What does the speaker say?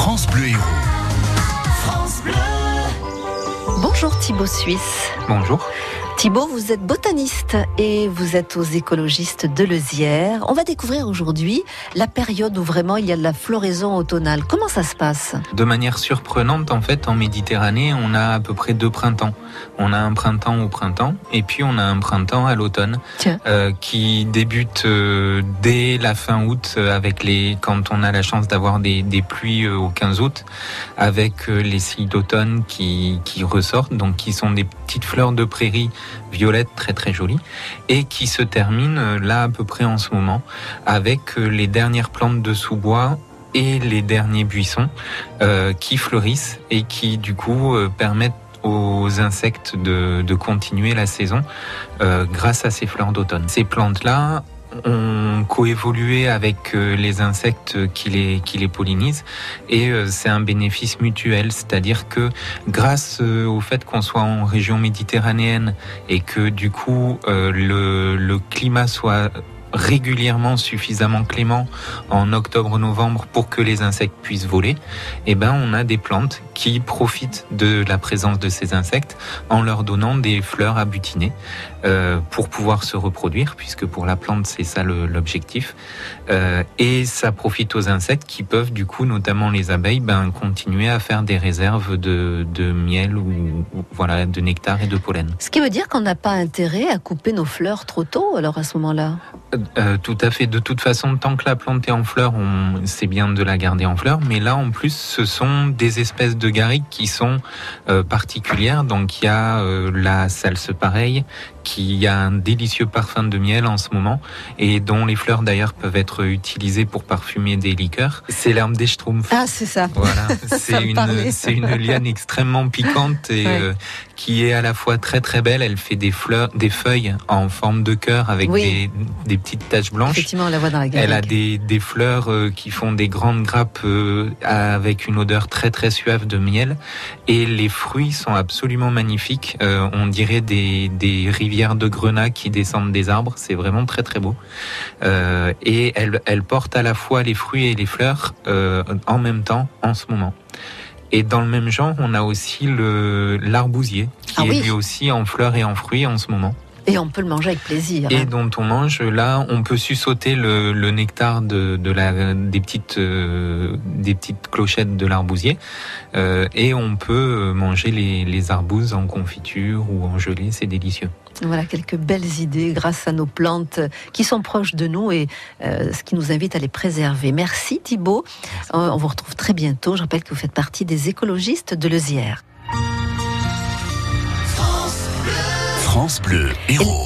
France Bleu Héros. Bonjour Thibaut Suisse. Bonjour. Thibaut, vous êtes botaniste et vous êtes aux écologistes de Lezière. On va découvrir aujourd'hui la période où vraiment il y a de la floraison automnale. Comment ça se passe? De manière surprenante, en fait, en Méditerranée, on a à peu près deux printemps. On a un printemps au printemps et puis on a un printemps à l'automne euh, qui débute euh, dès la fin août avec les quand on a la chance d'avoir des, des, pluies euh, au 15 août avec euh, les cils d'automne qui, qui ressortent donc qui sont des petites fleurs de prairie violette très très jolie et qui se termine euh, là à peu près en ce moment avec euh, les dernières plantes de sous-bois et les derniers buissons euh, qui fleurissent et qui du coup permettent aux insectes de, continuer la saison grâce à ces fleurs d'automne. Ces plantes-là ont coévolué avec euh, les insectes qui les, pollinisent. Et euh, c'est un bénéfice mutuel, c'est-à-dire que grâce euh, au fait qu'on soit en région méditerranéenne et que du coup le climat soit régulièrement suffisamment clément en octobre-novembre pour que les insectes puissent voler, eh ben on a des plantes qui profitent de la présence de ces insectes en leur donnant des fleurs à butiner euh, pour pouvoir se reproduire, puisque pour la plante c'est ça l'objectif. Euh, et ça profite aux insectes qui peuvent du coup, notamment les abeilles, ben, continuer à faire des réserves de, de miel ou, ou, voilà de nectar et de pollen. Ce qui veut dire qu'on n'a pas intérêt à couper nos fleurs trop tôt alors à ce moment-là? Euh, tout à fait. De toute façon, tant que la plante est en fleur, c'est bien de la garder en fleur. Mais là, en plus, ce sont des espèces de garrigues qui sont euh, particulières. Donc, il y a euh, la salse pareille, qui a un délicieux parfum de miel en ce moment et dont les fleurs d'ailleurs peuvent être utilisées pour parfumer des liqueurs. C'est l'herbe des schtroumpfs. Ah, c'est ça. Voilà. c'est une, c'est une liane extrêmement piquante et ouais. euh, qui est à la fois très très belle. Elle fait des fleurs, des feuilles en forme de cœur avec oui. des, des, petites taches blanches. Effectivement, on la voit dans la. Elle a des, des fleurs euh, qui font des grandes grappes euh, avec une odeur très très suave de miel et les fruits sont absolument magnifiques. Euh, on dirait des, des rivières de grenats qui descendent des arbres. C'est vraiment très très beau. Et elle, elle, porte à la fois les fruits et les fleurs en même temps en ce moment. Et dans le même genre, on a aussi le l'arbousier qui ah, est lui aussi en fleurs et en fruits en ce moment. Et on peut le manger avec plaisir. Et hein. dont on mange, là, on peut sussauter le, le nectar de, de, la, des, petites, euh, des petites clochettes de l'arbousier. Euh, et on peut manger les, les arbouses en confiture ou en gelée, c'est délicieux. Voilà quelques belles idées grâce à nos plantes qui sont proches de nous et euh, ce qui nous invite à les préserver. Merci Thibault. Merci. On vous retrouve très bientôt. Je rappelle que vous faites partie des écologistes de Lezière. France Bleu, héros.